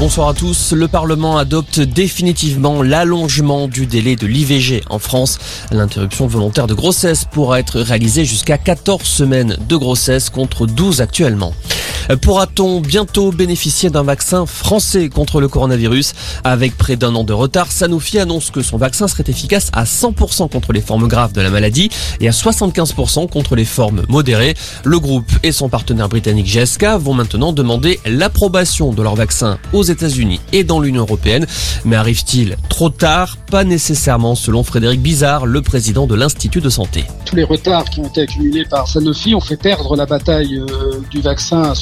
Bonsoir à tous. Le Parlement adopte définitivement l'allongement du délai de l'IVG en France. L'interruption volontaire de grossesse pourra être réalisée jusqu'à 14 semaines de grossesse contre 12 actuellement. Pourra-t-on bientôt bénéficier d'un vaccin français contre le coronavirus Avec près d'un an de retard, Sanofi annonce que son vaccin serait efficace à 100% contre les formes graves de la maladie et à 75% contre les formes modérées. Le groupe et son partenaire britannique GSK vont maintenant demander l'approbation de leur vaccin aux États-Unis et dans l'Union européenne. Mais arrive-t-il trop tard? Pas nécessairement, selon Frédéric Bizarre, le président de l'Institut de santé. Tous les retards qui ont été accumulés par Sanofi ont fait perdre la bataille euh, du vaccin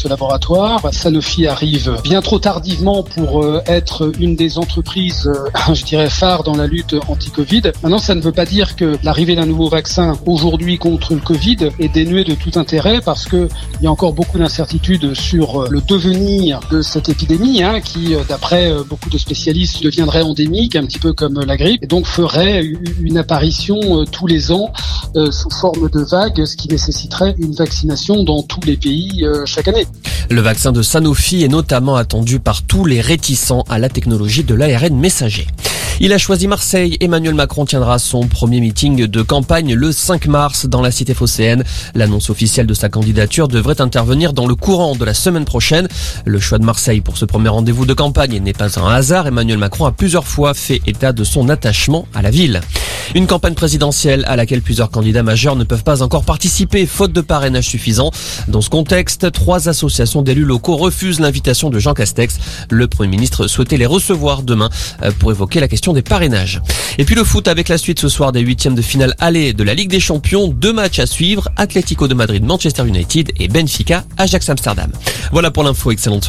Sanofi arrive bien trop tardivement pour euh, être une des entreprises, euh, je dirais, phares dans la lutte anti-Covid. Maintenant, ça ne veut pas dire que l'arrivée d'un nouveau vaccin aujourd'hui contre le Covid est dénuée de tout intérêt parce que il y a encore beaucoup d'incertitudes sur le devenir de cette épidémie hein, qui, d'après beaucoup de spécialistes, deviendrait endémique, un petit peu comme la grippe, et donc ferait une apparition tous les ans sous forme de vague, ce qui nécessiterait une vaccination dans tous les pays chaque année. Le vaccin de Sanofi est notamment attendu par tous les réticents à la technologie de l'ARN messager. Il a choisi Marseille. Emmanuel Macron tiendra son premier meeting de campagne le 5 mars dans la cité phocéenne. L'annonce officielle de sa candidature devrait intervenir dans le courant de la semaine prochaine. Le choix de Marseille pour ce premier rendez-vous de campagne n'est pas un hasard. Emmanuel Macron a plusieurs fois fait état de son attachement à la ville. Une campagne présidentielle à laquelle plusieurs candidats majeurs ne peuvent pas encore participer, faute de parrainage suffisant. Dans ce contexte, trois associations d'élus locaux refusent l'invitation de Jean Castex. Le Premier ministre souhaitait les recevoir demain euh, pour évoquer la question des parrainages. Et puis le foot avec la suite ce soir des huitièmes de finale aller de la Ligue des Champions. Deux matchs à suivre, Atlético de Madrid, Manchester United et Benfica, Ajax Amsterdam. Voilà pour l'info, excellente.